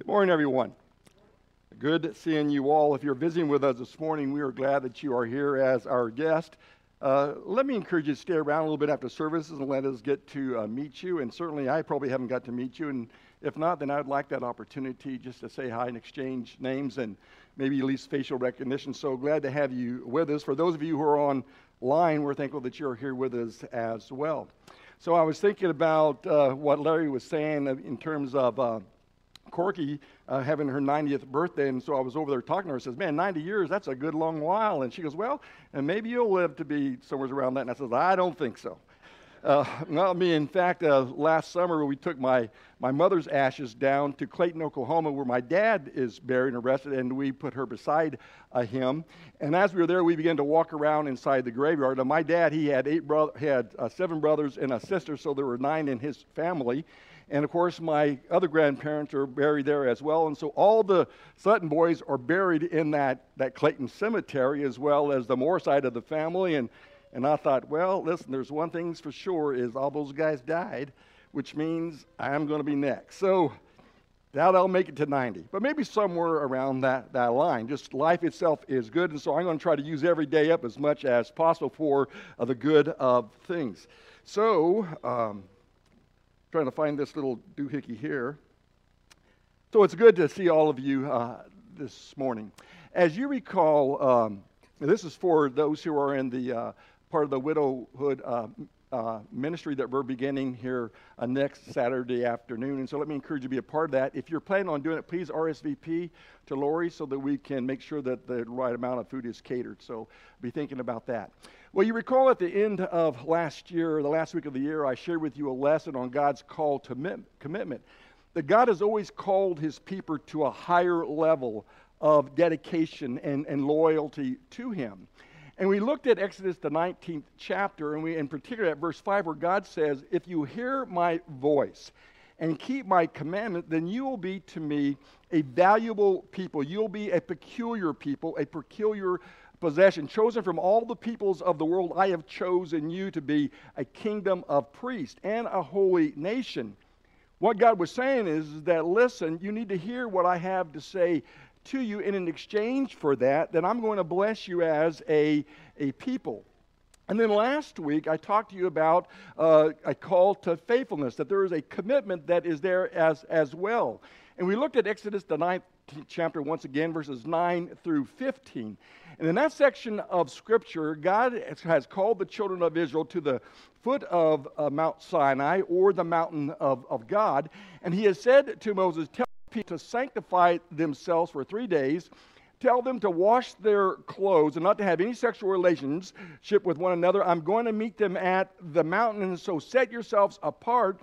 Good morning, everyone. Good seeing you all. If you're visiting with us this morning, we are glad that you are here as our guest. Uh, let me encourage you to stay around a little bit after services and let us get to uh, meet you. And certainly, I probably haven't got to meet you. And if not, then I'd like that opportunity just to say hi and exchange names and maybe at least facial recognition. So glad to have you with us. For those of you who are online, we're thankful that you're here with us as well. So I was thinking about uh, what Larry was saying in terms of uh, Corky uh, having her 90th birthday, and so I was over there talking to her. Says, "Man, 90 years, that's a good long while." And she goes, "Well, and maybe you'll live to be somewhere around that." And I says, "I don't think so." Uh, well, me, in fact, uh, last summer we took my, my mother's ashes down to Clayton, Oklahoma, where my dad is buried and arrested, and we put her beside uh, him. And as we were there, we began to walk around inside the graveyard. Now, my dad, he had eight bro- he had uh, seven brothers and a sister, so there were nine in his family. And of course, my other grandparents are buried there as well. And so all the Sutton boys are buried in that, that Clayton cemetery as well as the Moore side of the family. And, and I thought, well, listen, there's one thing for sure is all those guys died, which means I'm going to be next. So doubt I'll make it to 90, but maybe somewhere around that, that line. Just life itself is good, and so I'm going to try to use every day up as much as possible for uh, the good of things. So, um, trying to find this little doohickey here. So it's good to see all of you uh, this morning. As you recall, um, this is for those who are in the uh, part of the widowhood uh, uh ministry that we're beginning here uh, next Saturday afternoon. And so let me encourage you to be a part of that. If you're planning on doing it, please RSVP to Lori so that we can make sure that the right amount of food is catered. So be thinking about that. Well, you recall at the end of last year, the last week of the year, I shared with you a lesson on God's call to commitment. That God has always called his people to a higher level of dedication and, and loyalty to him. And we looked at Exodus, the 19th chapter, and we, in particular, at verse 5, where God says, If you hear my voice and keep my commandment, then you will be to me a valuable people. You'll be a peculiar people, a peculiar possession, chosen from all the peoples of the world, I have chosen you to be a kingdom of priests and a holy nation. What God was saying is that, listen, you need to hear what I have to say to you, and in exchange for that, then I'm going to bless you as a, a people. And then last week, I talked to you about uh, a call to faithfulness, that there is a commitment that is there as, as well. And we looked at Exodus, the ninth chapter, once again, verses 9 through 15. And in that section of Scripture, God has called the children of Israel to the foot of uh, Mount Sinai or the mountain of, of God. And he has said to Moses, Tell to sanctify themselves for three days. Tell them to wash their clothes and not to have any sexual relationship with one another. I'm going to meet them at the mountain. So set yourselves apart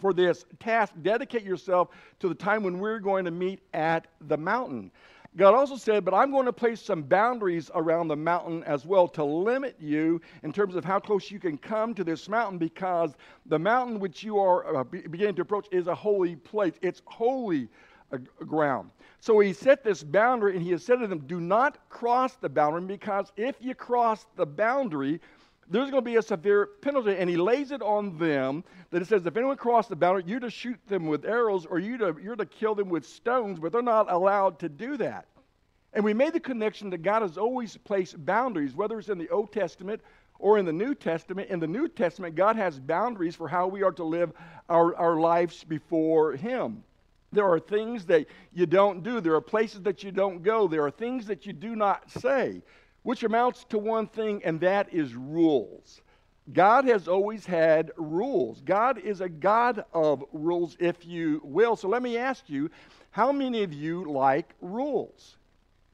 for this task. Dedicate yourself to the time when we're going to meet at the mountain. God also said, But I'm going to place some boundaries around the mountain as well to limit you in terms of how close you can come to this mountain because the mountain which you are uh, beginning to approach is a holy place. It's holy uh, ground. So he set this boundary and he has said to them, Do not cross the boundary because if you cross the boundary, there's going to be a severe penalty. And he lays it on them that it says, if anyone crosses the boundary, you're to shoot them with arrows or you to, you're to kill them with stones, but they're not allowed to do that. And we made the connection that God has always placed boundaries, whether it's in the Old Testament or in the New Testament. In the New Testament, God has boundaries for how we are to live our, our lives before Him. There are things that you don't do. There are places that you don't go. There are things that you do not say which amounts to one thing, and that is rules. God has always had rules. God is a God of rules, if you will. So let me ask you how many of you like rules?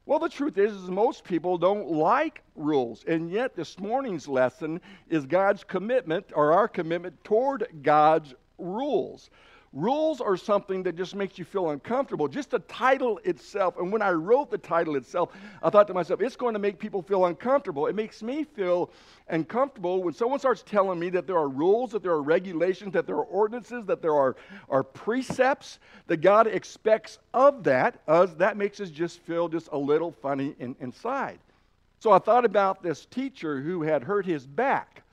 Well, the truth is, is most people don't like rules. And yet, this morning's lesson is God's commitment or our commitment toward God's rules. Rules are something that just makes you feel uncomfortable. Just the title itself, and when I wrote the title itself, I thought to myself, it's going to make people feel uncomfortable. It makes me feel uncomfortable when someone starts telling me that there are rules, that there are regulations, that there are ordinances, that there are, are precepts that God expects of that. Us, that makes us just feel just a little funny in, inside. So I thought about this teacher who had hurt his back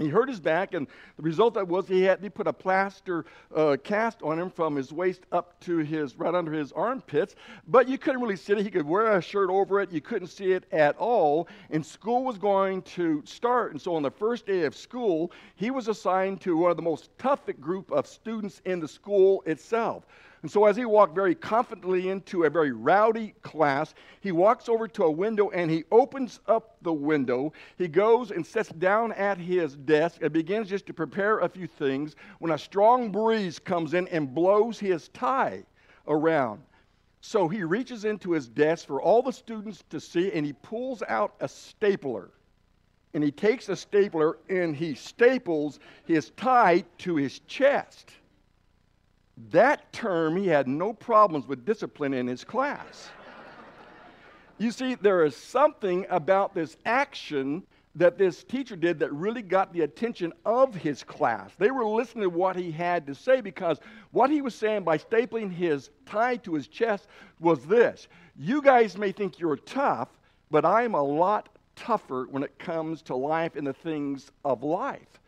He hurt his back, and the result that was he had to put a plaster uh, cast on him from his waist up to his right under his armpits. But you couldn't really see it. He could wear a shirt over it. You couldn't see it at all. And school was going to start. And so on the first day of school, he was assigned to one of the most toughest group of students in the school itself. And so, as he walked very confidently into a very rowdy class, he walks over to a window and he opens up the window. He goes and sits down at his desk and begins just to prepare a few things when a strong breeze comes in and blows his tie around. So he reaches into his desk for all the students to see and he pulls out a stapler. And he takes a stapler and he staples his tie to his chest. That term, he had no problems with discipline in his class. you see, there is something about this action that this teacher did that really got the attention of his class. They were listening to what he had to say because what he was saying by stapling his tie to his chest was this You guys may think you're tough, but I'm a lot tougher when it comes to life and the things of life.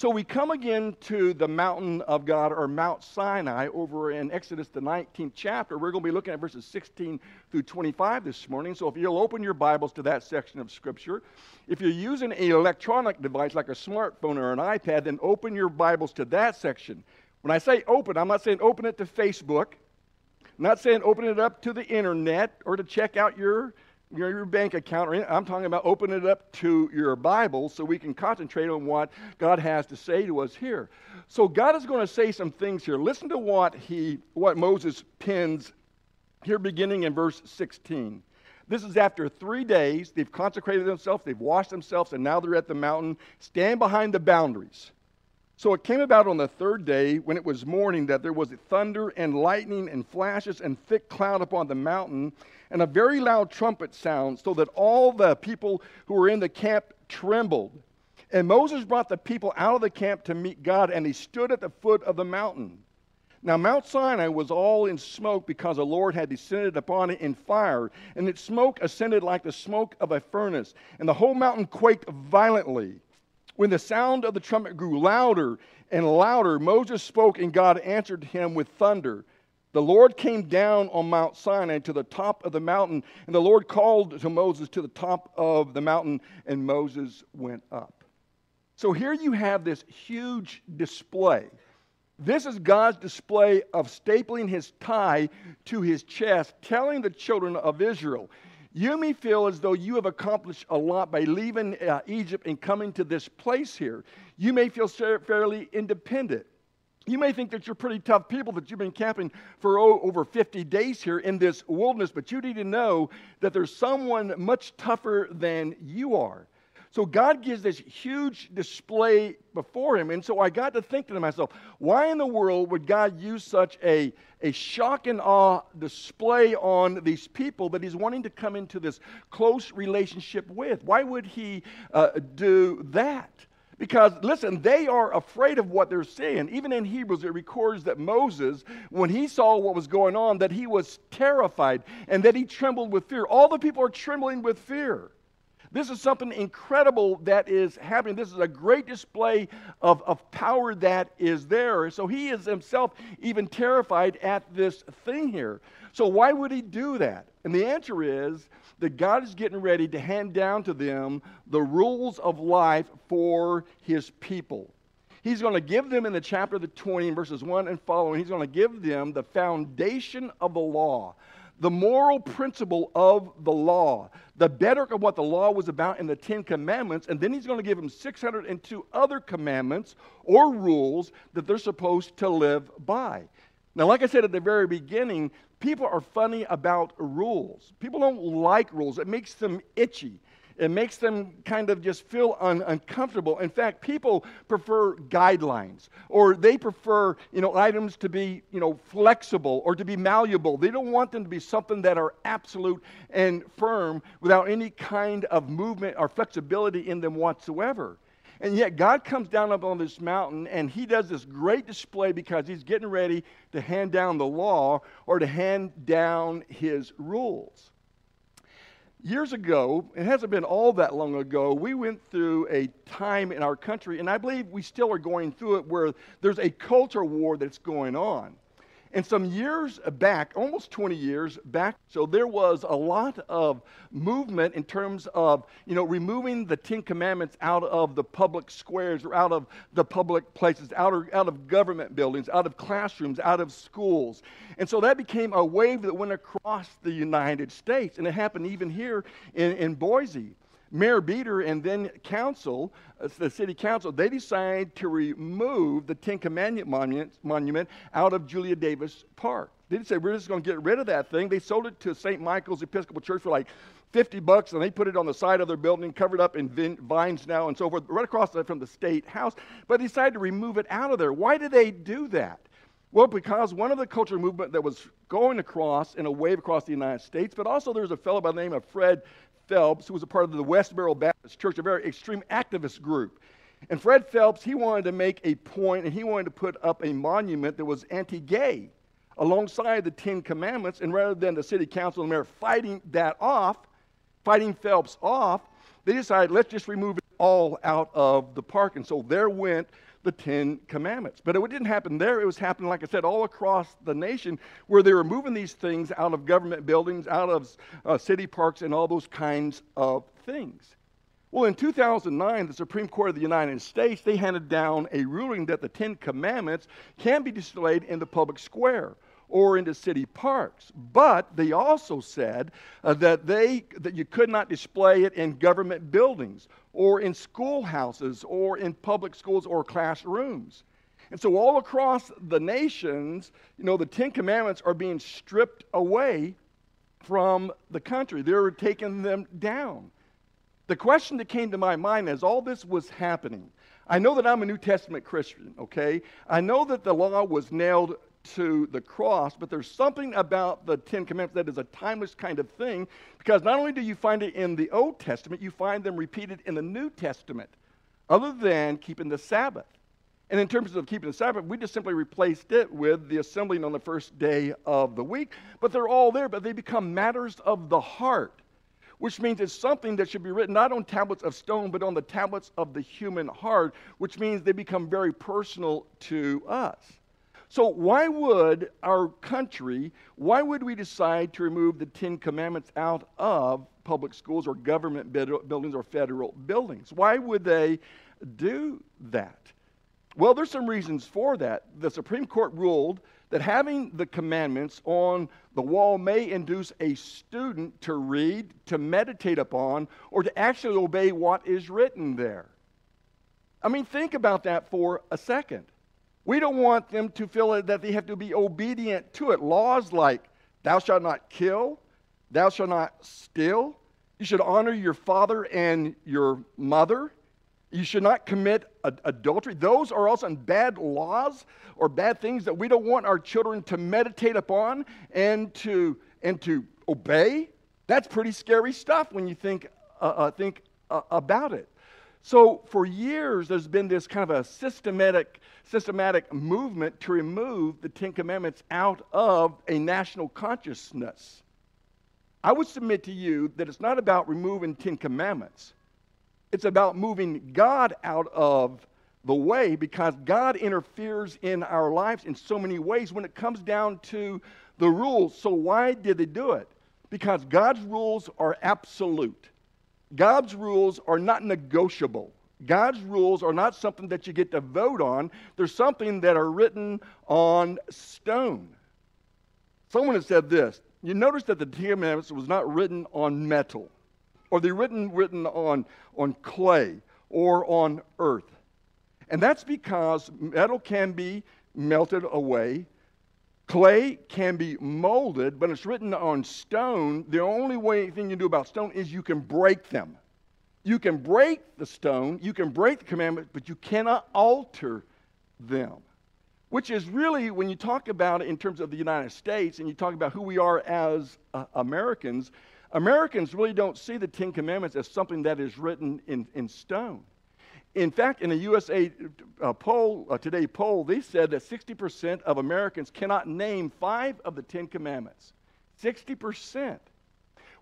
So we come again to the mountain of God or Mount Sinai over in Exodus, the 19th chapter. We're going to be looking at verses 16 through 25 this morning. So if you'll open your Bibles to that section of Scripture, if you're using an electronic device like a smartphone or an iPad, then open your Bibles to that section. When I say open, I'm not saying open it to Facebook. I'm not saying open it up to the internet or to check out your your, your bank account, or I'm talking about opening it up to your Bible so we can concentrate on what God has to say to us here. So God is going to say some things here. Listen to what he, what Moses pins here, beginning in verse 16. This is after three days. They've consecrated themselves, they've washed themselves, and now they're at the mountain. Stand behind the boundaries. So it came about on the third day, when it was morning, that there was thunder and lightning and flashes and thick cloud upon the mountain, and a very loud trumpet sound, so that all the people who were in the camp trembled. And Moses brought the people out of the camp to meet God, and he stood at the foot of the mountain. Now, Mount Sinai was all in smoke because the Lord had descended upon it in fire, and its smoke ascended like the smoke of a furnace, and the whole mountain quaked violently. When the sound of the trumpet grew louder and louder, Moses spoke, and God answered him with thunder. The Lord came down on Mount Sinai to the top of the mountain, and the Lord called to Moses to the top of the mountain, and Moses went up. So here you have this huge display. This is God's display of stapling his tie to his chest, telling the children of Israel, you may feel as though you have accomplished a lot by leaving uh, Egypt and coming to this place here. You may feel fairly independent. You may think that you're pretty tough people that you've been camping for over 50 days here in this wilderness, but you need to know that there's someone much tougher than you are. So God gives this huge display before him. And so I got to thinking to myself, why in the world would God use such a, a shock and awe display on these people that he's wanting to come into this close relationship with? Why would he uh, do that? Because, listen, they are afraid of what they're seeing. Even in Hebrews, it records that Moses, when he saw what was going on, that he was terrified and that he trembled with fear. All the people are trembling with fear. This is something incredible that is happening. This is a great display of, of power that is there. So he is himself even terrified at this thing here. So, why would he do that? And the answer is that God is getting ready to hand down to them the rules of life for his people. He's going to give them in the chapter of the 20, verses 1 and following, he's going to give them the foundation of the law the moral principle of the law, the better of what the law was about in the Ten Commandments, and then he's going to give them 602 other commandments or rules that they're supposed to live by. Now, like I said at the very beginning, people are funny about rules. People don't like rules, it makes them itchy. It makes them kind of just feel un- uncomfortable. In fact, people prefer guidelines or they prefer, you know, items to be, you know, flexible or to be malleable. They don't want them to be something that are absolute and firm without any kind of movement or flexibility in them whatsoever. And yet, God comes down up on this mountain and he does this great display because he's getting ready to hand down the law or to hand down his rules. Years ago, it hasn't been all that long ago, we went through a time in our country, and I believe we still are going through it, where there's a culture war that's going on. And some years back, almost 20 years back, so there was a lot of movement in terms of, you know, removing the Ten Commandments out of the public squares or out of the public places, out of, out of government buildings, out of classrooms, out of schools. And so that became a wave that went across the United States. And it happened even here in, in Boise. Mayor Bieter and then council, uh, the city council, they decided to remove the Ten Commandment monument, monument out of Julia Davis Park. They didn't say, we're just going to get rid of that thing. They sold it to St. Michael's Episcopal Church for like 50 bucks, and they put it on the side of their building, covered up in vines now and so forth, right across from the state house. But they decided to remove it out of there. Why did they do that? Well, because one of the cultural movement that was going across in a wave across the United States, but also there was a fellow by the name of Fred Phelps, who was a part of the Westboro Baptist Church, a very extreme activist group. And Fred Phelps, he wanted to make a point and he wanted to put up a monument that was anti gay alongside the Ten Commandments. And rather than the city council and mayor fighting that off, fighting Phelps off, they decided let's just remove it all out of the park. And so there went the Ten Commandments. But it didn't happen there. It was happening, like I said, all across the nation where they were moving these things out of government buildings, out of uh, city parks, and all those kinds of things. Well, in 2009, the Supreme Court of the United States, they handed down a ruling that the Ten Commandments can be displayed in the public square or into city parks. But they also said uh, that, they, that you could not display it in government buildings or in schoolhouses or in public schools or classrooms. And so, all across the nations, you know, the Ten Commandments are being stripped away from the country. They're taking them down. The question that came to my mind as all this was happening, I know that I'm a New Testament Christian, okay? I know that the law was nailed to the cross, but there's something about the Ten Commandments that is a timeless kind of thing because not only do you find it in the Old Testament, you find them repeated in the New Testament, other than keeping the Sabbath. And in terms of keeping the Sabbath, we just simply replaced it with the assembling on the first day of the week. But they're all there, but they become matters of the heart, which means it's something that should be written not on tablets of stone, but on the tablets of the human heart, which means they become very personal to us. So, why would our country, why would we decide to remove the Ten Commandments out of public schools or government buildings or federal buildings? Why would they do that? Well, there's some reasons for that. The Supreme Court ruled that having the commandments on the wall may induce a student to read, to meditate upon, or to actually obey what is written there. I mean, think about that for a second. We don't want them to feel that they have to be obedient to it. Laws like, thou shalt not kill, thou shalt not steal, you should honor your father and your mother. You should not commit ad- adultery. Those are also bad laws or bad things that we don't want our children to meditate upon and to, and to obey. That's pretty scary stuff when you think, uh, uh, think uh, about it. So, for years, there's been this kind of a systematic, systematic movement to remove the Ten Commandments out of a national consciousness. I would submit to you that it's not about removing Ten Commandments, it's about moving God out of the way because God interferes in our lives in so many ways when it comes down to the rules. So, why did they do it? Because God's rules are absolute. God's rules are not negotiable. God's rules are not something that you get to vote on. They're something that are written on stone. Someone has said this. You notice that the Ten Commandments was not written on metal, or they're written, written on, on clay or on earth. And that's because metal can be melted away, Clay can be molded, but it's written on stone. The only way thing you do about stone is you can break them. You can break the stone, you can break the commandment, but you cannot alter them. Which is really, when you talk about it in terms of the United States and you talk about who we are as uh, Americans, Americans really don't see the Ten Commandments as something that is written in, in stone. In fact, in a USA uh, poll, uh, today poll, they said that 60% of Americans cannot name five of the Ten Commandments. 60%.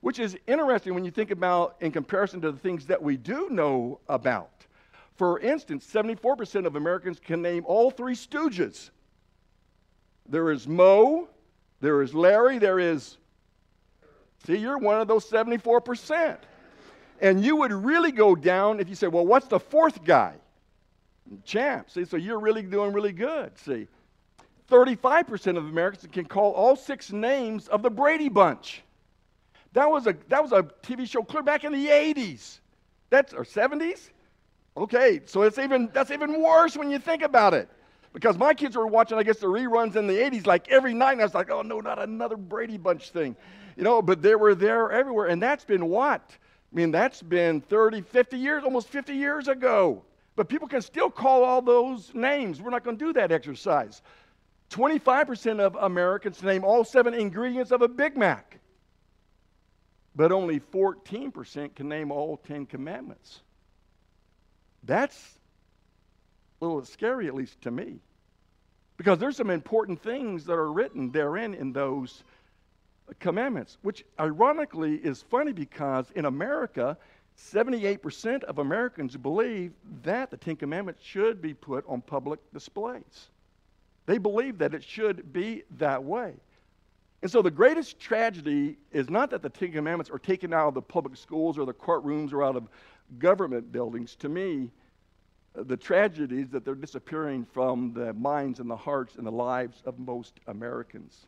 which is interesting when you think about in comparison to the things that we do know about. For instance, 74% of Americans can name all three stooges. There is Moe, there is Larry, there is. See, you're one of those 74%. And you would really go down if you say, well, what's the fourth guy? Shemp. See, so you're really doing really good. See, 35% of Americans can call all six names of the Brady Bunch. That was a, that was a TV show clear back in the 80s. That's, or 70s? Okay, so it's even, that's even worse when you think about it. Because my kids were watching, I guess, the reruns in the 80s like every night, and I was like, oh no, not another Brady Bunch thing. You know, but they were there everywhere. And that's been what? I mean, that's been 30, 50 years, almost 50 years ago. But people can still call all those names. We're not going to do that exercise. 25% of Americans name all seven ingredients of a Big Mac. But only 14% can name all 10 commandments. That's a little scary, at least to me. Because there's some important things that are written therein in those commandments, which ironically is funny because in America, 78% of Americans believe that the Ten Commandments should be put on public displays. They believe that it should be that way. And so the greatest tragedy is not that the Ten Commandments are taken out of the public schools or the courtrooms or out of government buildings. To me, the tragedy is that they're disappearing from the minds and the hearts and the lives of most Americans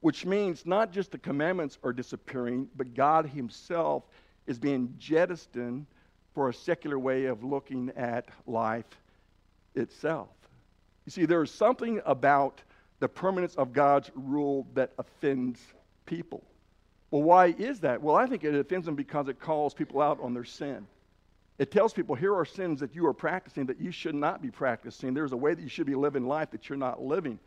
which means not just the commandments are disappearing, but God Himself is being jettisoned for a secular way of looking at life itself. You see, there is something about the permanence of God's rule that offends people. Well, why is that? Well, I think it offends them because it calls people out on their sin. It tells people, here are sins that you are practicing that you should not be practicing. There's a way that you should be living life that you're not living.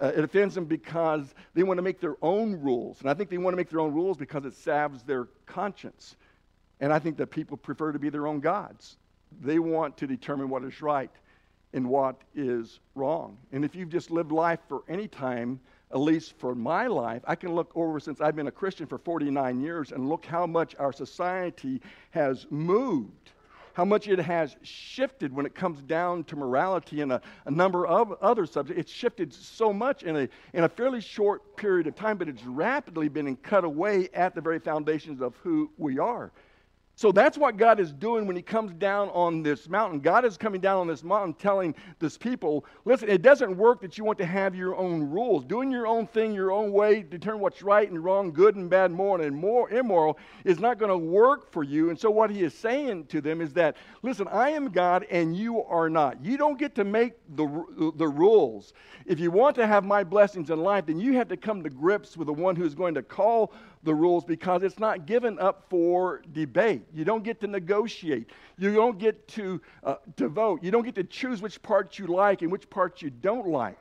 Uh, it offends them because they want to make their own rules. And I think they want to make their own rules because it salves their conscience. And I think that people prefer to be their own gods. They want to determine what is right and what is wrong. And if you've just lived life for any time, at least for my life, I can look over since I've been a Christian for 49 years and look how much our society has moved how much it has shifted when it comes down to morality and a, a number of other subjects. It's shifted so much in a, in a fairly short period of time, but it's rapidly been cut away at the very foundations of who we are. So that's what God is doing when He comes down on this mountain. God is coming down on this mountain telling this people listen, it doesn't work that you want to have your own rules. Doing your own thing your own way, determine what's right and wrong, good and bad, moral and more immoral, is not going to work for you. And so what He is saying to them is that, listen, I am God and you are not. You don't get to make the, the rules. If you want to have my blessings in life, then you have to come to grips with the one who's going to call the rules because it's not given up for debate. You don't get to negotiate. You don't get to, uh, to vote. You don't get to choose which parts you like and which parts you don't like.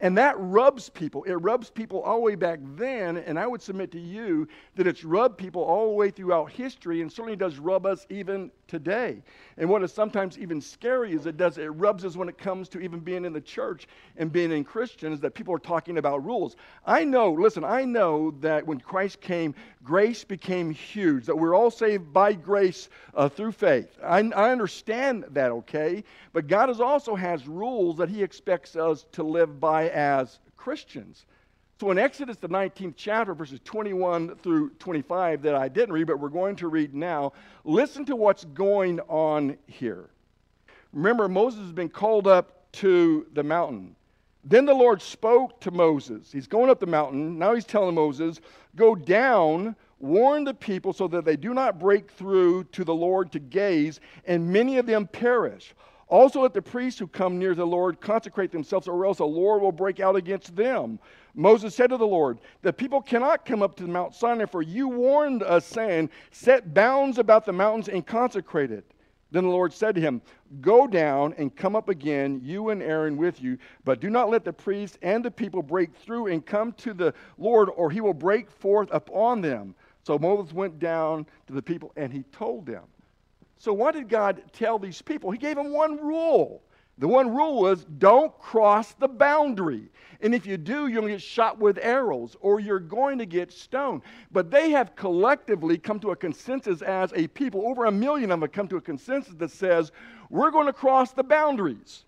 And that rubs people. It rubs people all the way back then, and I would submit to you that it's rubbed people all the way throughout history and certainly does rub us even today. And what is sometimes even scary is it does it rubs us when it comes to even being in the church and being in Christians that people are talking about rules. I know, listen, I know that when Christ came, grace became huge, that we're all saved by grace uh, through faith. I, I understand that, okay? But God is also has rules that He expects us to live by as Christians. So in Exodus, the 19th chapter, verses 21 through 25, that I didn't read, but we're going to read now, listen to what's going on here. Remember, Moses has been called up to the mountain. Then the Lord spoke to Moses. He's going up the mountain. Now he's telling Moses, Go down, warn the people so that they do not break through to the Lord to gaze, and many of them perish. Also, let the priests who come near the Lord consecrate themselves, or else the Lord will break out against them. Moses said to the Lord, The people cannot come up to Mount Sinai, for you warned us, saying, Set bounds about the mountains and consecrate it. Then the Lord said to him, Go down and come up again, you and Aaron with you, but do not let the priests and the people break through and come to the Lord, or he will break forth upon them. So Moses went down to the people and he told them. So, what did God tell these people? He gave them one rule. The one rule was don't cross the boundary. And if you do, to get shot with arrows or you're going to get stoned. But they have collectively come to a consensus as a people. Over a million of them have come to a consensus that says we're going to cross the boundaries.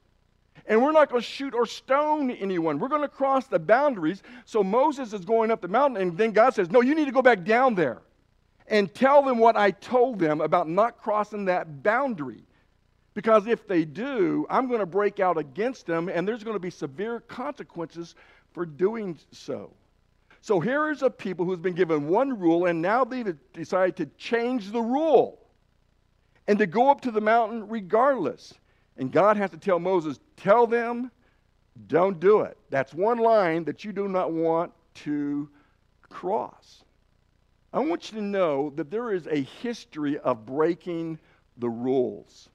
And we're not going to shoot or stone anyone. We're going to cross the boundaries. So Moses is going up the mountain, and then God says, No, you need to go back down there and tell them what I told them about not crossing that boundary. Because if they do, I'm going to break out against them, and there's going to be severe consequences for doing so. So here is a people who's been given one rule, and now they've decided to change the rule and to go up to the mountain regardless. And God has to tell Moses, tell them, don't do it. That's one line that you do not want to cross. I want you to know that there is a history of breaking the rules.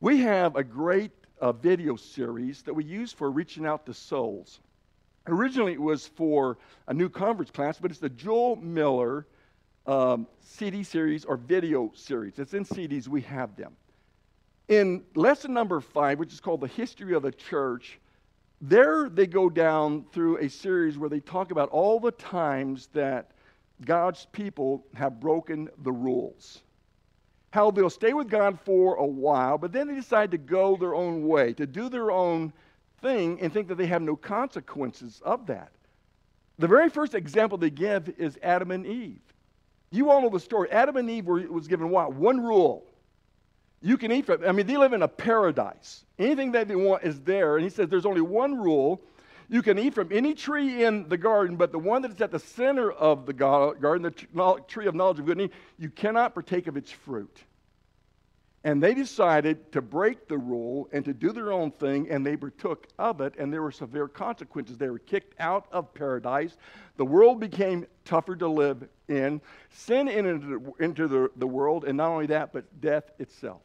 We have a great uh, video series that we use for reaching out to souls. Originally, it was for a new conference class, but it's the Jule Miller um, CD series or video series. It's in CDs, we have them. In lesson number five, which is called The History of the Church, there they go down through a series where they talk about all the times that God's people have broken the rules. How they'll stay with God for a while, but then they decide to go their own way, to do their own thing, and think that they have no consequences of that. The very first example they give is Adam and Eve. You all know the story. Adam and Eve were, was given what? One rule you can eat from I mean, they live in a paradise. Anything that they want is there. And he says there's only one rule. You can eat from any tree in the garden, but the one that is at the center of the garden, the tree of knowledge of good and evil, you cannot partake of its fruit. And they decided to break the rule and to do their own thing, and they partook of it, and there were severe consequences. They were kicked out of paradise. The world became tougher to live in. Sin entered into the, the world, and not only that, but death itself.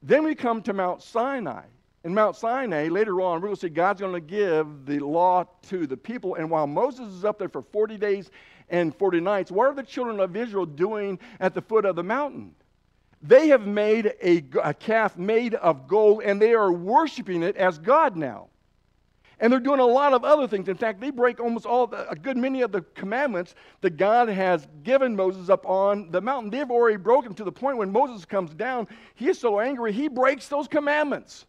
Then we come to Mount Sinai. In Mount Sinai, later on, we're going to see God's going to give the law to the people. And while Moses is up there for 40 days and 40 nights, what are the children of Israel doing at the foot of the mountain? They have made a, a calf made of gold and they are worshiping it as God now. And they're doing a lot of other things. In fact, they break almost all, the, a good many of the commandments that God has given Moses up on the mountain. They've already broken to the point when Moses comes down, he is so angry, he breaks those commandments.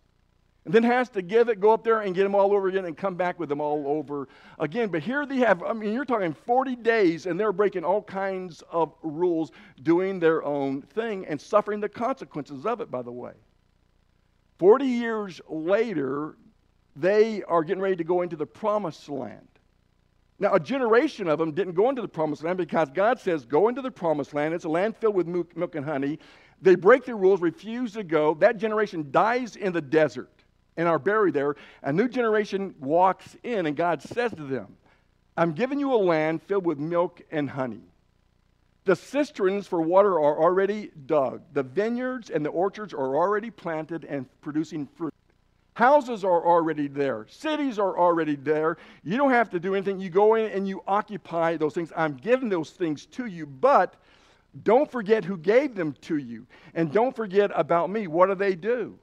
And then has to give it, go up there and get them all over again and come back with them all over again. But here they have, I mean, you're talking 40 days and they're breaking all kinds of rules, doing their own thing and suffering the consequences of it, by the way. 40 years later, they are getting ready to go into the promised land. Now, a generation of them didn't go into the promised land because God says, Go into the promised land. It's a land filled with milk and honey. They break the rules, refuse to go. That generation dies in the desert and are buried there. A new generation walks in, and God says to them, I'm giving you a land filled with milk and honey. The cisterns for water are already dug, the vineyards and the orchards are already planted and producing fruit. Houses are already there. Cities are already there. You don't have to do anything. You go in and you occupy those things. I'm giving those things to you, but don't forget who gave them to you. And don't forget about me. What do they do?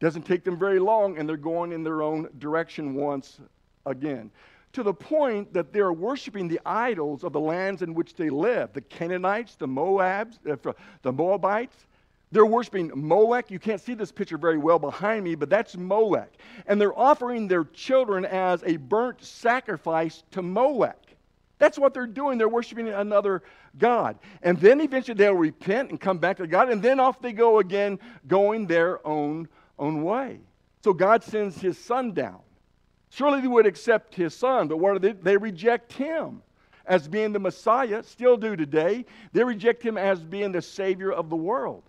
Doesn't take them very long, and they're going in their own direction once again. To the point that they're worshiping the idols of the lands in which they live the Canaanites, the Moabs, uh, the Moabites. They're worshiping Molech. You can't see this picture very well behind me, but that's Molech. And they're offering their children as a burnt sacrifice to Molech. That's what they're doing. They're worshiping another God. And then eventually they'll repent and come back to God, and then off they go again, going their own, own way. So God sends his son down. Surely they would accept his son, but what they? They reject him as being the Messiah, still do today. They reject him as being the Savior of the world.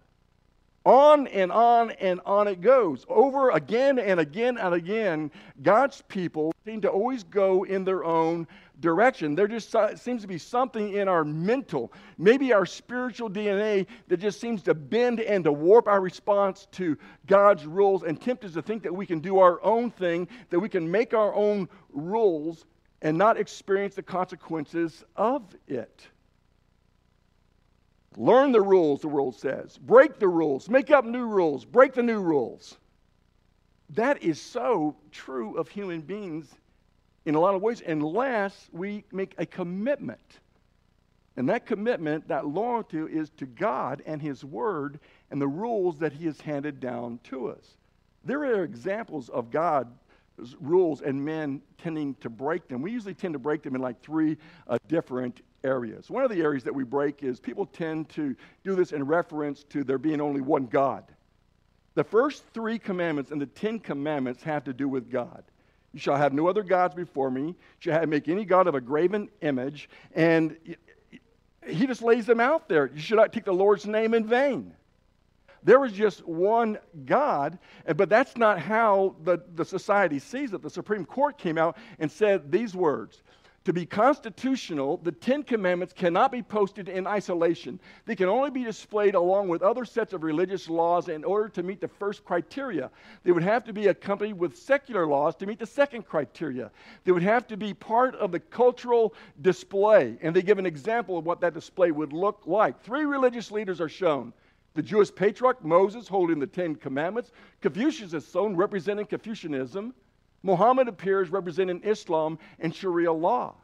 On and on and on it goes. Over again and again and again, God's people seem to always go in their own direction. There just seems to be something in our mental, maybe our spiritual DNA, that just seems to bend and to warp our response to God's rules and tempt us to think that we can do our own thing, that we can make our own rules and not experience the consequences of it. Learn the rules, the world says. Break the rules. Make up new rules. Break the new rules. That is so true of human beings in a lot of ways, unless we make a commitment. And that commitment, that loyalty, is to God and His Word and the rules that He has handed down to us. There are examples of God's rules and men tending to break them. We usually tend to break them in like three uh, different areas. One of the areas that we break is people tend to do this in reference to there being only one God. The first three commandments and the Ten Commandments have to do with God. You shall have no other gods before me. You shall make any god of a graven image. And he just lays them out there. You should not take the Lord's name in vain. There was just one God, but that's not how the, the society sees it. The Supreme Court came out and said these words to be constitutional, the Ten Commandments cannot be posted in isolation. They can only be displayed along with other sets of religious laws in order to meet the first criteria. They would have to be accompanied with secular laws to meet the second criteria. They would have to be part of the cultural display. And they give an example of what that display would look like. Three religious leaders are shown the Jewish patriarch Moses holding the Ten Commandments, Confucius is shown representing Confucianism. Muhammad appears representing Islam and Sharia law.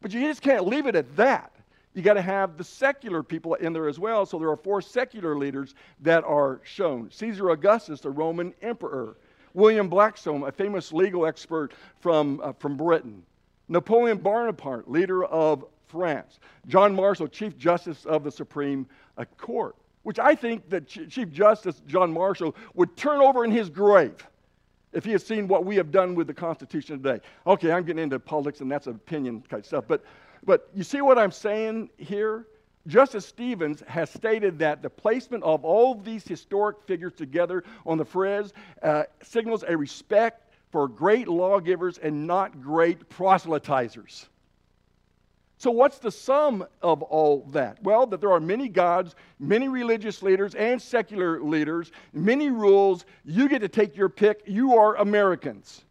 But you just can't leave it at that. You got to have the secular people in there as well. So there are four secular leaders that are shown Caesar Augustus, the Roman emperor, William Blackstone, a famous legal expert from, uh, from Britain, Napoleon Bonaparte, leader of France, John Marshall, Chief Justice of the Supreme uh, Court, which I think that Chief Justice John Marshall would turn over in his grave if he had seen what we have done with the Constitution today. Okay, I'm getting into politics, and that's opinion kind of stuff. But, but you see what I'm saying here? Justice Stevens has stated that the placement of all these historic figures together on the frieze uh, signals a respect for great lawgivers and not great proselytizers. So, what's the sum of all that? Well, that there are many gods, many religious leaders, and secular leaders, many rules. You get to take your pick. You are Americans.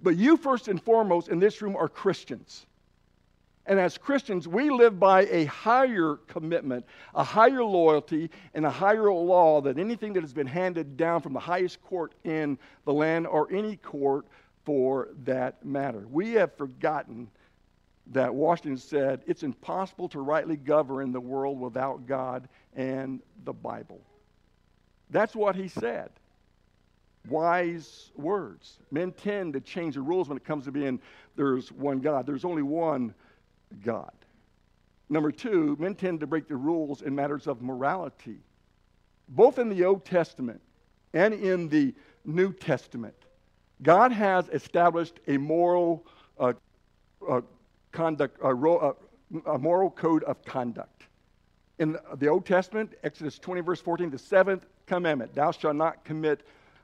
But you, first and foremost, in this room are Christians. And as Christians, we live by a higher commitment, a higher loyalty, and a higher law than anything that has been handed down from the highest court in the land or any court for that matter. We have forgotten that Washington said it's impossible to rightly govern the world without God and the Bible. That's what he said. Wise words. Men tend to change the rules when it comes to being there's one God. There's only one God. Number two, men tend to break the rules in matters of morality. Both in the Old Testament and in the New Testament, God has established a moral uh, uh, conduct, a, a moral code of conduct. In the Old Testament, Exodus 20, verse 14, the seventh commandment, thou shalt not commit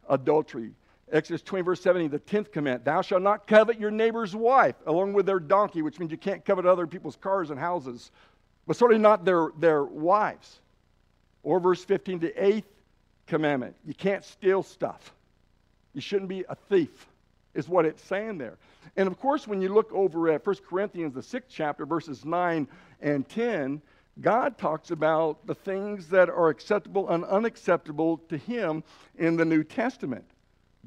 adultery. Exodus 20, verse 17, the tenth commandment, thou shalt not covet your neighbor's wife, along with their donkey, which means you can't covet other people's cars and houses, but certainly not their, their wives. Or verse 15, the eighth commandment, you can't steal stuff. You shouldn't be a thief, is what it's saying there. And of course, when you look over at 1 Corinthians, the sixth chapter, verses 9 and 10, God talks about the things that are acceptable and unacceptable to Him in the New Testament.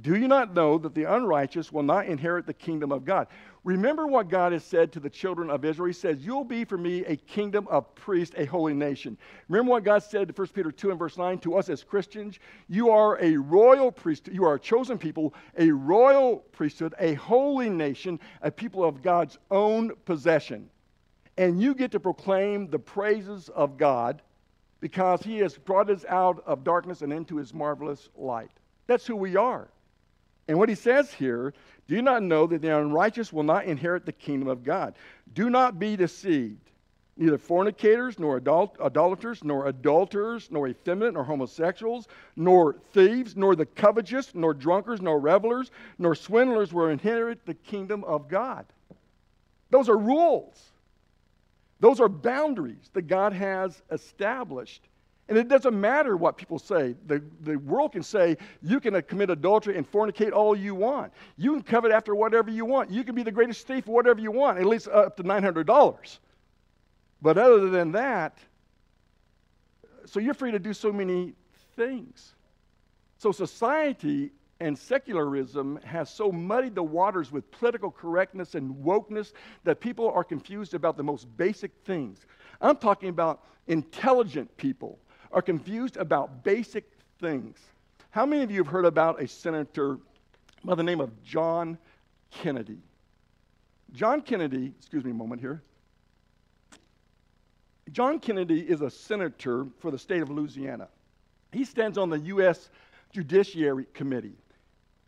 Do you not know that the unrighteous will not inherit the kingdom of God? Remember what God has said to the children of Israel. He says, You'll be for me a kingdom of priests, a holy nation. Remember what God said to 1 Peter 2 and verse 9 to us as Christians? You are a royal priesthood. You are a chosen people, a royal priesthood, a holy nation, a people of God's own possession. And you get to proclaim the praises of God because He has brought us out of darkness and into His marvelous light. That's who we are. And what he says here, do you not know that the unrighteous will not inherit the kingdom of God? Do not be deceived. Neither fornicators, nor adult, idolaters, nor adulterers, nor effeminate, nor homosexuals, nor thieves, nor the covetous, nor drunkards, nor revelers, nor swindlers will inherit the kingdom of God. Those are rules. Those are boundaries that God has established and it doesn't matter what people say. The, the world can say you can commit adultery and fornicate all you want. You can covet after whatever you want. You can be the greatest thief, whatever you want, at least up to $900. But other than that, so you're free to do so many things. So society and secularism has so muddied the waters with political correctness and wokeness that people are confused about the most basic things. I'm talking about intelligent people are confused about basic things. How many of you have heard about a senator by the name of John Kennedy? John Kennedy, excuse me a moment here. John Kennedy is a senator for the state of Louisiana. He stands on the U.S. Judiciary Committee.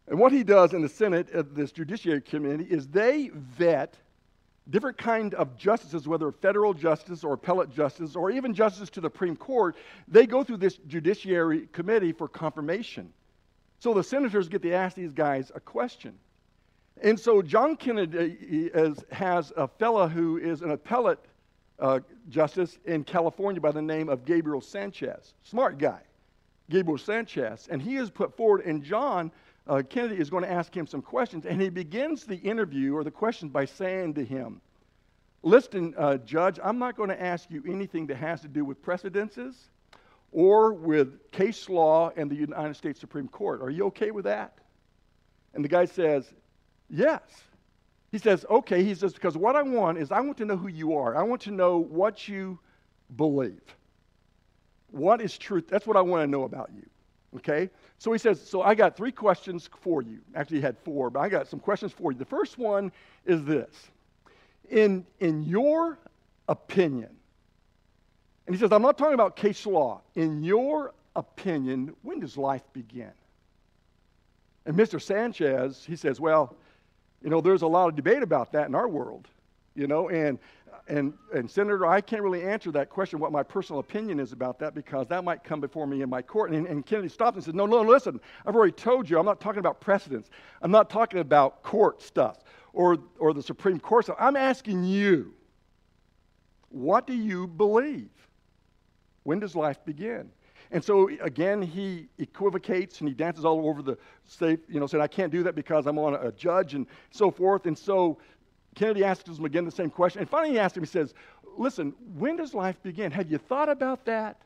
And what he does in the Senate of this Judiciary Committee is they vet different kind of justices, whether federal justice or appellate justice or even justice to the Supreme Court. They go through this Judiciary Committee for confirmation. So the senators get to ask these guys a question. And so John Kennedy is, has a fellow who is an appellate uh, justice in California by the name of Gabriel Sanchez. Smart guy, Gabriel Sanchez. And he is put forward, and John uh, Kennedy is going to ask him some questions. And he begins the interview or the questions by saying to him, Listen, uh, Judge, I'm not going to ask you anything that has to do with precedences or with case law and the United States Supreme Court. Are you okay with that? And the guy says, Yes. He says, Okay. He says, Because what I want is I want to know who you are, I want to know what you believe. What is truth? That's what I want to know about you. Okay? So he says, So I got three questions for you. Actually, he had four, but I got some questions for you. The first one is this In, in your opinion, and he says, I'm not talking about case law. In your opinion, when does life begin? And Mr. Sanchez, he says, Well, you know, there's a lot of debate about that in our world, you know, and and, and Senator, I can't really answer that question, what my personal opinion is about that, because that might come before me in my court. And, and Kennedy stopped and said, No, no, listen, I've already told you, I'm not talking about precedents. I'm not talking about court stuff or, or the Supreme Court stuff. I'm asking you, what do you believe? When does life begin? And so again, he equivocates and he dances all over the state, you know, saying, I can't do that because I'm on a judge and so forth. And so Kennedy asks him again the same question. And finally, he asks him, he says, Listen, when does life begin? Have you thought about that,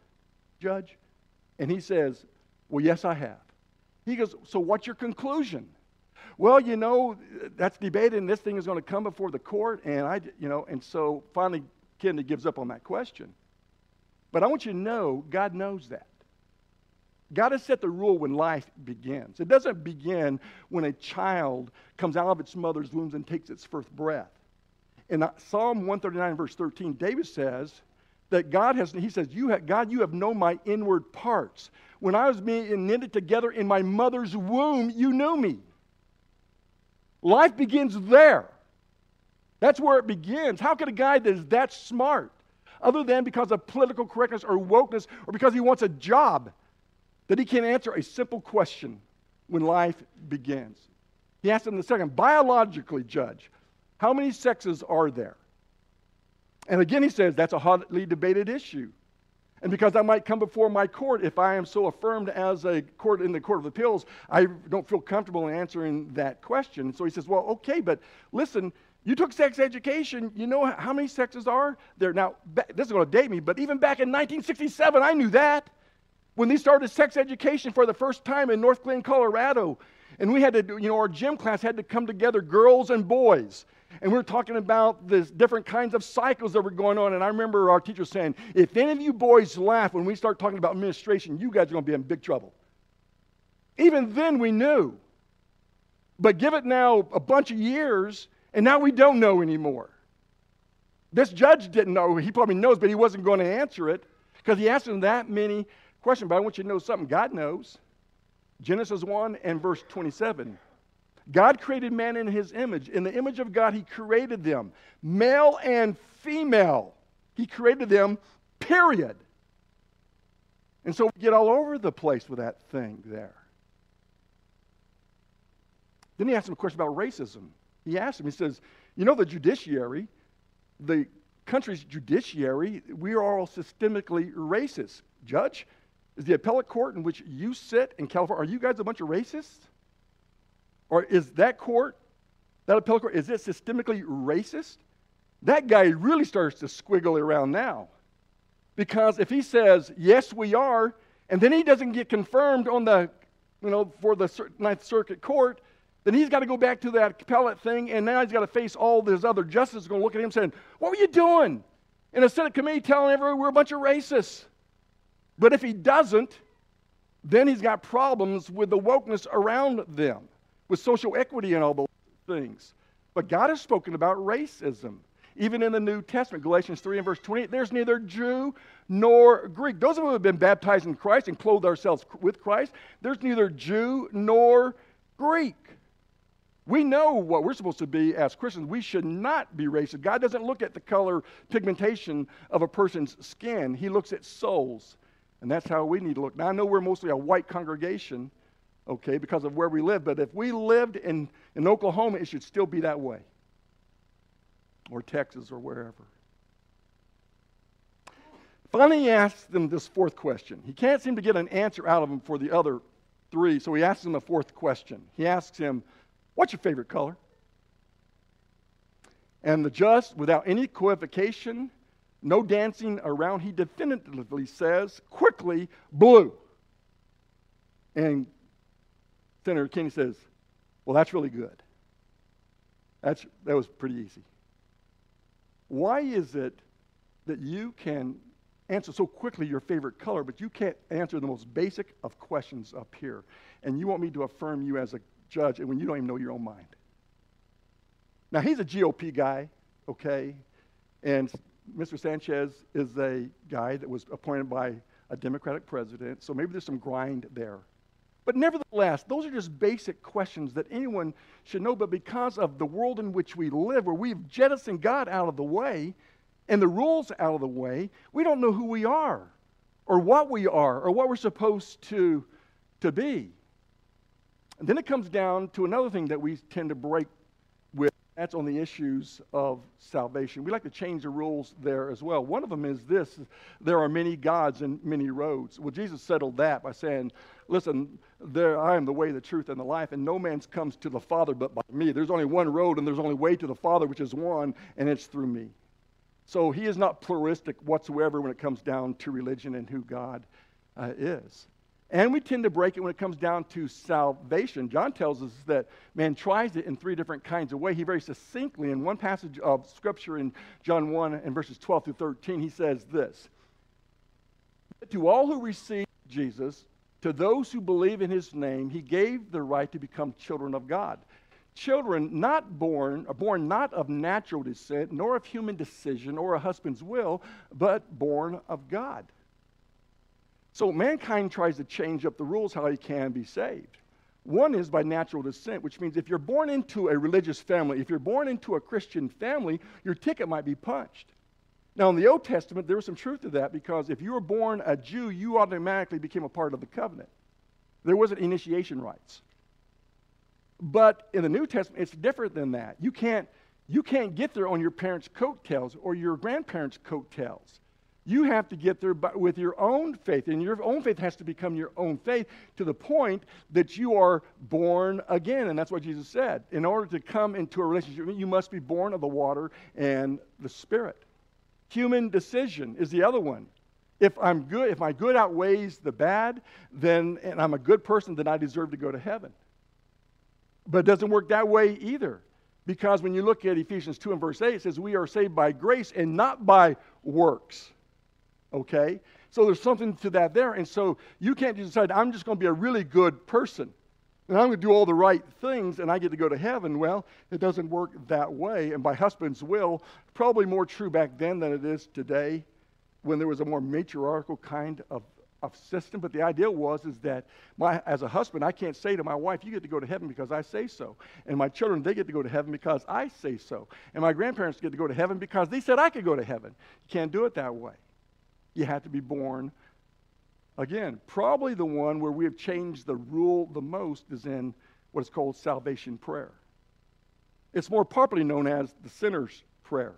Judge? And he says, Well, yes, I have. He goes, So what's your conclusion? Well, you know, that's debated, and this thing is going to come before the court. And I, you know, and so finally, Kennedy gives up on that question. But I want you to know, God knows that. God has set the rule when life begins. It doesn't begin when a child comes out of its mother's womb and takes its first breath. In Psalm 139, verse 13, David says that God has, he says, you have, God, you have known my inward parts. When I was being knitted together in my mother's womb, you knew me. Life begins there. That's where it begins. How could a guy that is that smart, other than because of political correctness or wokeness or because he wants a job, that he can't answer a simple question when life begins. He asked him the second, biologically, judge, how many sexes are there? And again, he says that's a hotly debated issue. And because I might come before my court, if I am so affirmed as a court in the Court of Appeals, I don't feel comfortable in answering that question. So he says, Well, okay, but listen, you took sex education. You know how many sexes are there? Now, this is going to date me, but even back in 1967, I knew that when they started sex education for the first time in Northglenn, Colorado. And we had to do, you know, our gym class had to come together, girls and boys. And we were talking about the different kinds of cycles that were going on. And I remember our teacher saying, if any of you boys laugh when we start talking about administration, you guys are going to be in big trouble. Even then, we knew. But give it now a bunch of years, and now we don't know anymore. This judge didn't know. He probably knows, but he wasn't going to answer it because he asked him that many question, but I want you to know something God knows. Genesis 1 and verse 27. God created man in his image. In the image of God, he created them, male and female. He created them, period. And so we get all over the place with that thing there. Then he asked him a question about racism. He asked him, he says, You know, the judiciary, the country's judiciary, we are all systemically racist. Judge, is the appellate court in which you sit in California, are you guys a bunch of racists? Or is that court, that appellate court, is it systemically racist? That guy really starts to squiggle around now. Because if he says, yes, we are, and then he doesn't get confirmed on the, you know, for the Ninth Circuit Court, then he's got to go back to that appellate thing, and now he's got to face all these other justices going to look at him saying, What were you doing? In a Senate committee telling everyone we're a bunch of racists. But if he doesn't, then he's got problems with the wokeness around them, with social equity and all those things. But God has spoken about racism. Even in the New Testament, Galatians 3 and verse 28, there's neither Jew nor Greek. Those of us who have been baptized in Christ and clothed ourselves with Christ, there's neither Jew nor Greek. We know what we're supposed to be as Christians. We should not be racist. God doesn't look at the color, pigmentation of a person's skin, He looks at souls. And that's how we need to look. Now, I know we're mostly a white congregation, okay, because of where we live, but if we lived in, in Oklahoma, it should still be that way, or Texas, or wherever. Finally, he asks them this fourth question. He can't seem to get an answer out of them for the other three, so he asks them a fourth question. He asks him, What's your favorite color? And the just, without any equivocation, no dancing around, he definitively says, quickly, blue. And Senator Kennedy says, Well, that's really good. That's, that was pretty easy. Why is it that you can answer so quickly your favorite color, but you can't answer the most basic of questions up here? And you want me to affirm you as a judge and when you don't even know your own mind. Now, he's a GOP guy, okay? And Mr. Sanchez is a guy that was appointed by a Democratic president, so maybe there's some grind there. But nevertheless, those are just basic questions that anyone should know. But because of the world in which we live, where we've jettisoned God out of the way and the rules out of the way, we don't know who we are or what we are or what we're supposed to, to be. And then it comes down to another thing that we tend to break. That's on the issues of salvation. We like to change the rules there as well. One of them is this there are many gods and many roads. Well, Jesus settled that by saying, Listen, there, I am the way, the truth, and the life, and no man comes to the Father but by me. There's only one road, and there's only way to the Father, which is one, and it's through me. So he is not pluralistic whatsoever when it comes down to religion and who God uh, is. And we tend to break it when it comes down to salvation. John tells us that man tries it in three different kinds of ways. He very succinctly, in one passage of Scripture in John 1 and verses 12 through 13, he says this To all who receive Jesus, to those who believe in his name, he gave the right to become children of God. Children not born, born not of natural descent, nor of human decision or a husband's will, but born of God. So mankind tries to change up the rules how he can be saved. One is by natural descent, which means if you're born into a religious family, if you're born into a Christian family, your ticket might be punched. Now, in the Old Testament, there was some truth to that because if you were born a Jew, you automatically became a part of the covenant. There wasn't initiation rites. But in the New Testament, it's different than that. You can't, you can't get there on your parents' coattails or your grandparents' coattails. You have to get there by, with your own faith, and your own faith has to become your own faith to the point that you are born again. And that's what Jesus said. In order to come into a relationship, you must be born of the water and the Spirit. Human decision is the other one. If I'm good, if my good outweighs the bad, then and I'm a good person, then I deserve to go to heaven. But it doesn't work that way either. Because when you look at Ephesians 2 and verse 8, it says, We are saved by grace and not by works okay? So there's something to that there. And so you can't just decide, I'm just going to be a really good person. And I'm going to do all the right things and I get to go to heaven. Well, it doesn't work that way. And by husband's will, probably more true back then than it is today when there was a more matriarchal kind of, of system. But the idea was is that my, as a husband, I can't say to my wife, you get to go to heaven because I say so. And my children, they get to go to heaven because I say so. And my grandparents get to go to heaven because they said I could go to heaven. You can't do it that way you have to be born again. Probably the one where we have changed the rule the most is in what is called salvation prayer. It's more popularly known as the sinner's prayer.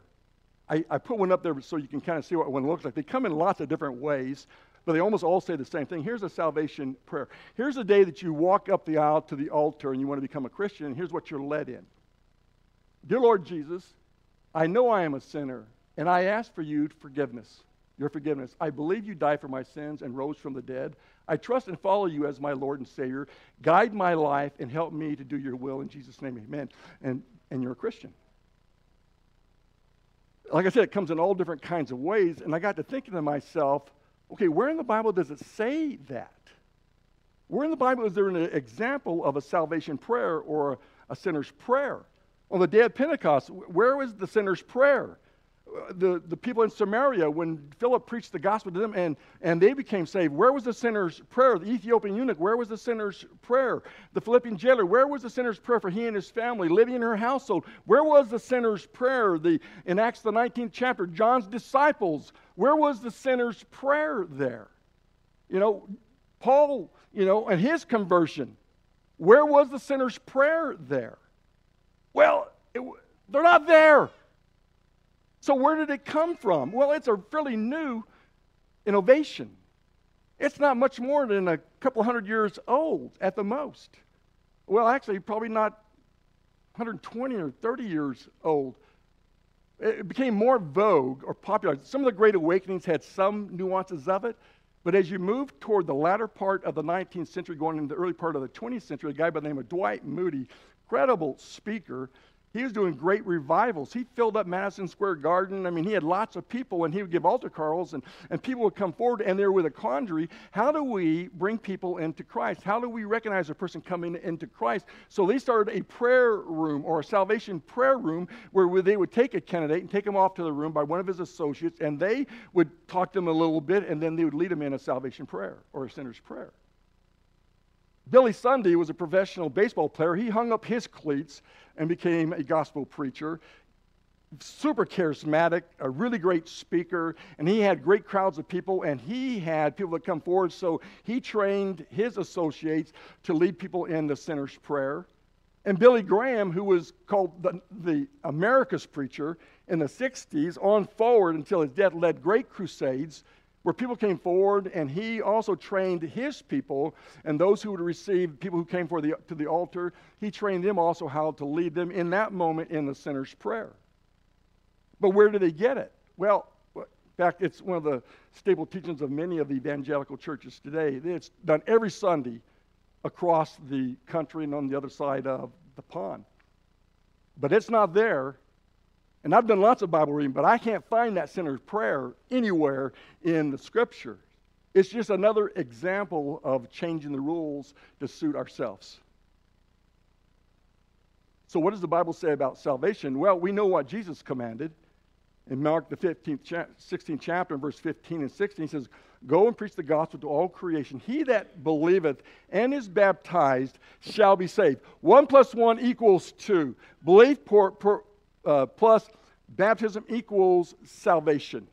I, I put one up there so you can kind of see what one looks like. They come in lots of different ways, but they almost all say the same thing. Here's a salvation prayer. Here's the day that you walk up the aisle to the altar and you want to become a Christian, and here's what you're led in. Dear Lord Jesus, I know I am a sinner, and I ask for you forgiveness. Your forgiveness. I believe you died for my sins and rose from the dead. I trust and follow you as my Lord and Savior. Guide my life and help me to do your will in Jesus' name. Amen. And, and you're a Christian. Like I said, it comes in all different kinds of ways. And I got to thinking to myself, okay, where in the Bible does it say that? Where in the Bible is there an example of a salvation prayer or a, sinner's prayer? On the day of Pentecost, where was the sinner's prayer? The, the people in Samaria, when Philip preached the gospel to them and, and they became saved, where was the sinner's prayer? The Ethiopian eunuch, where was the sinner's prayer? The Philippian jailer, where was the sinner's prayer for he and his family? living in her household, where was the sinner's prayer? The, in Acts, the 19th chapter, John's disciples, where was the sinner's prayer there? You know, Paul, you know, and his conversion, where was the sinner's prayer there? Well, it, they're not there. So, where did it come from? Well, it's a fairly new innovation. It's not much more than a couple hundred years old at the most. Well, actually, probably not 120 or 30 years old. It became more vogue or popular. Some of the Great Awakenings had some nuances of it, but as you move toward the latter part of the 19th century, going into the early part of the 20th century, a guy by the name of Dwight Moody, incredible speaker, he was doing great revivals. He filled up Madison Square Garden. I mean, he had lots of people, and he would give altar calls, and, and people would come forward, and they're with a quandary. How do we bring people into Christ? How do we recognize a person coming into Christ? So they started a prayer room or a salvation prayer room where they would take a candidate and take him off to the room by one of his associates, and they would talk to him a little bit, and then they would lead him in a salvation prayer or a sinner's prayer. Billy Sunday was a professional baseball player. He hung up his cleats and became a gospel preacher. Super charismatic, a really great speaker, and he had great crowds of people, and he had people that come forward. So he trained his associates to lead people in the sinner's prayer. And Billy Graham, who was called the, the America's preacher in the 60s, on forward until his death, led great crusades where people came forward and he also trained his people and those who would receive people who came for the, to the altar he trained them also how to lead them in that moment in the sinner's prayer. But where did they get it? Well in fact it's one of the staple teachings of many of the evangelical churches today. It's done every sunday across the country and on the other side of the pond. But it's not there and I've done lots of Bible reading, but I can't find that sinner's prayer anywhere in the scripture. It's just another example of changing the rules to suit ourselves. So, what does the Bible say about salvation? Well, we know what Jesus commanded. In Mark, the 15th, 16th chapter, in verse 15 and 16, he says, Go and preach the gospel to all creation. He that believeth and is baptized shall be saved. One plus one equals two. Belief uh, plus baptism equals salvation.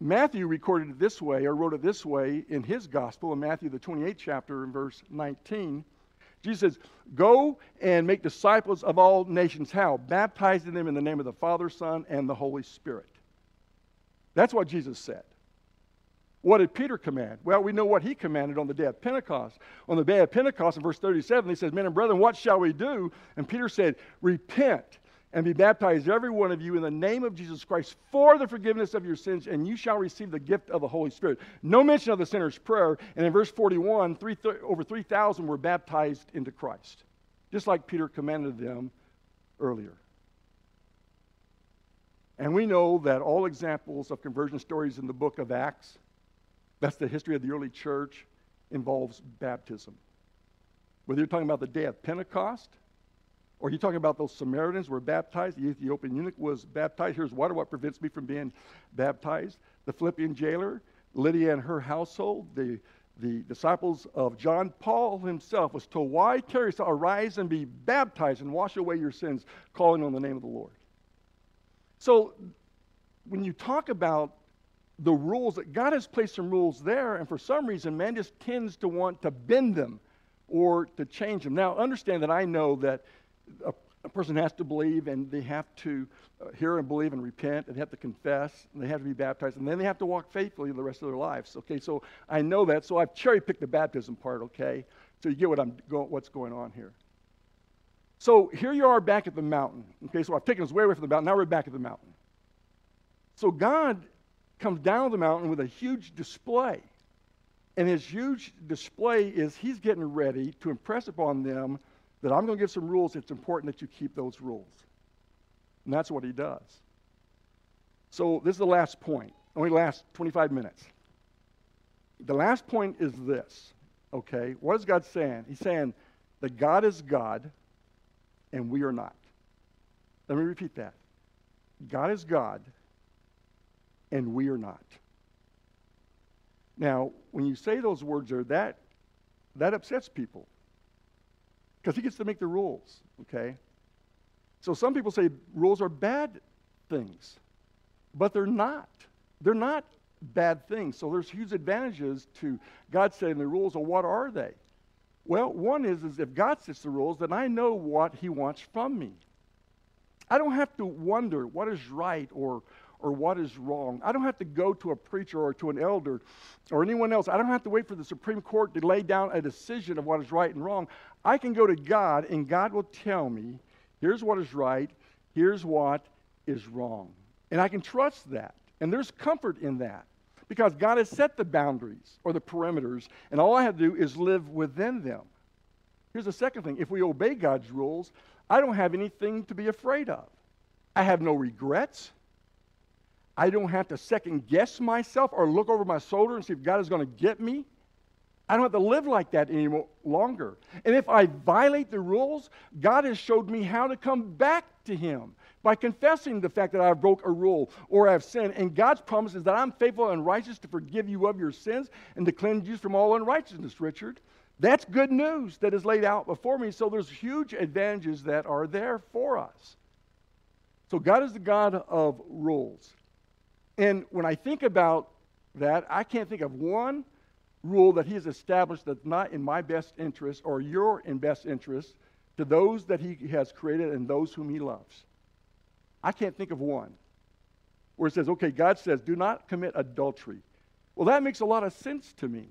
Matthew recorded it this way, or wrote it this way in his gospel, in Matthew, the 28th chapter, in verse 19. Jesus says, Go and make disciples of all nations. How? Baptizing them in the name of the Father, Son, and the Holy Spirit. That's what Jesus said. What did Peter command? Well, we know what he commanded on the day of Pentecost. On the day of Pentecost, in verse 37, he says, Men and brethren, what shall we do? And Peter said, Repent and be baptized, every one of you, in the name of Jesus Christ for the forgiveness of your sins, and you shall receive the gift of the Holy Spirit. No mention of the sinner's prayer. And in verse 41, three, th- over 3,000 were baptized into Christ, just like Peter commanded them earlier. And we know that all examples of conversion stories in the book of Acts, that's the history of the early church, involves baptism. Whether you're talking about the day of Pentecost, or are you talking about those Samaritans were baptized? The Ethiopian eunuch was baptized. Here's water. What prevents me from being baptized? The Philippian jailer, Lydia and her household, the, the disciples of John. Paul himself was told, Why tarry? So arise and be baptized and wash away your sins, calling on the name of the Lord. So when you talk about the rules, that God has placed some rules there, and for some reason, man just tends to want to bend them or to change them. Now, understand that I know that a, a person has to believe and they have to uh, hear and believe and repent and they have to confess and they have to be baptized and then they have to walk faithfully the rest of their lives. Okay, so I know that. So I've cherry picked the baptism part, okay? So you get what I'm go- what's going on here. So here you are back at the mountain. Okay, so I've taken us way away from the mountain. Now we're back at the mountain. So God comes down the mountain with a huge display. And his huge display is he's getting ready to impress upon them that I'm going to give some rules. It's important that you keep those rules. And that's what he does. So this is the last point. Only last 25 minutes. The last point is this. Okay, what is God saying? He's saying that God is God and we are not. Let me repeat that. God is God and we are not. Now, when you say those words there, that, that upsets people because he gets to make the rules, okay? So some people say rules are bad things, but they're not. They're not bad things. So there's huge advantages to God setting the rules. Well, what are they? Well, one is, is if God sets the rules, then I know what he wants from me. I don't have to wonder what is right or, or what is wrong. I don't have to go to a preacher or to an elder or anyone else. I don't have to wait for the Supreme Court to lay down a decision of what is right and wrong. I can go to God, and God will tell me here's what is right, here's what is wrong. And I can trust that. And there's comfort in that because God has set the boundaries or the perimeters, and all I have to do is live within them. Here's the second thing if we obey God's rules, I don't have anything to be afraid of. I have no regrets. I don't have to second guess myself or look over my shoulder and see if God is going to get me. I don't have to live like that any longer. And if I violate the rules, God has showed me how to come back to Him by confessing the fact that I broke a rule or I have sinned. And God's promise is that I'm faithful and righteous to forgive you of your sins and to cleanse you from all unrighteousness, Richard. That's good news that is laid out before me. So there's huge advantages that are there for us. So God is the God of rules. And when I think about that, I can't think of one rule that He has established that's not in my best interest or your in best interest to those that He has created and those whom He loves. I can't think of one where it says, okay, God says, do not commit adultery. Well, that makes a lot of sense to me.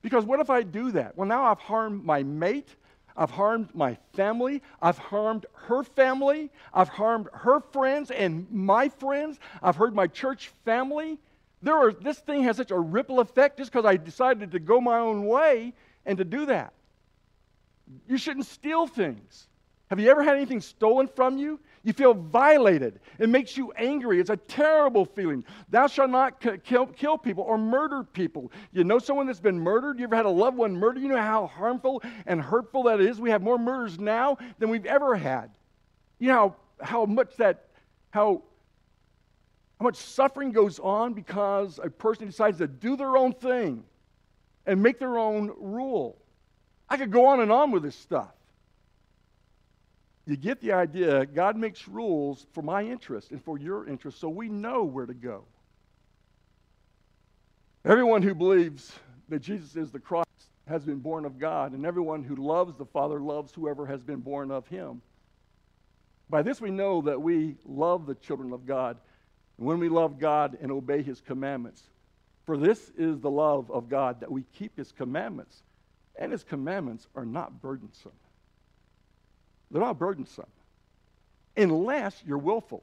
Because what if I do that? Well, now I've harmed my mate. I've harmed my family. I've harmed her family. I've harmed her friends and my friends. I've hurt my church family. There are, this thing has such a ripple effect just because I decided to go my own way and to do that. You shouldn't steal things. Have you ever had anything stolen from you? You feel violated. It makes you angry. It's a terrible feeling. Thou shalt not kill, kill people or murder people. You know someone that's been murdered? You ever had a loved one murdered? You know how harmful and hurtful that is? We have more murders now than we've ever had. You know how, how much that, how, how much suffering goes on because a person decides to do their own thing and make their own rule. I could go on and on with this stuff you get the idea. God makes rules for my interest and for your interest so we know where to go. Everyone who believes that Jesus is the Christ has been born of God, and everyone who loves the Father loves whoever has been born of him. By this we know that we love the children of God when we love God and obey his commandments. For this is the love of God, that we keep his commandments, and his commandments are not burdensome. They're not burdensome. Unless you're willful.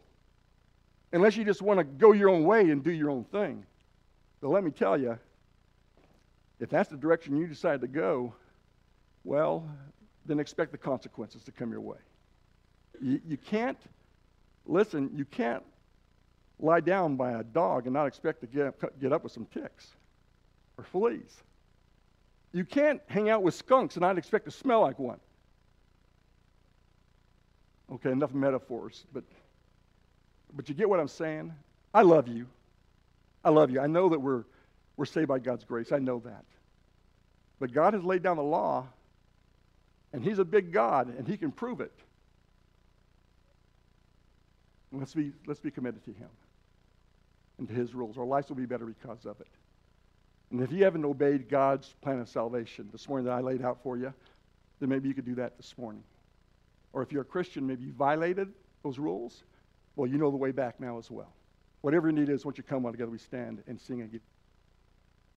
Unless you just want to go your own way and do your own thing. But let me tell you, if that's the direction you decide to go, well, then expect the consequences to come your way. You, you can't, listen, you can't lie down by a dog and not expect to get up, get up with some ticks or fleas. You can't hang out with skunks and not expect to smell like one. Okay, enough metaphors, but but you get what I'm saying? I love you. I love you. I know that we're we're saved by God's grace. I know that. But God has laid down the law, and He's a big God, and He can prove it. let's be let's be committed to Him and to His rules. Our lives will be better because of it. And if you haven't obeyed God's plan of salvation this morning that I laid out for you, then maybe you could do that this morning. Or if you're a Christian, maybe you violated those rules. Well, you know the way back now as well. Whatever your need is, once you come all together, we stand and sing again.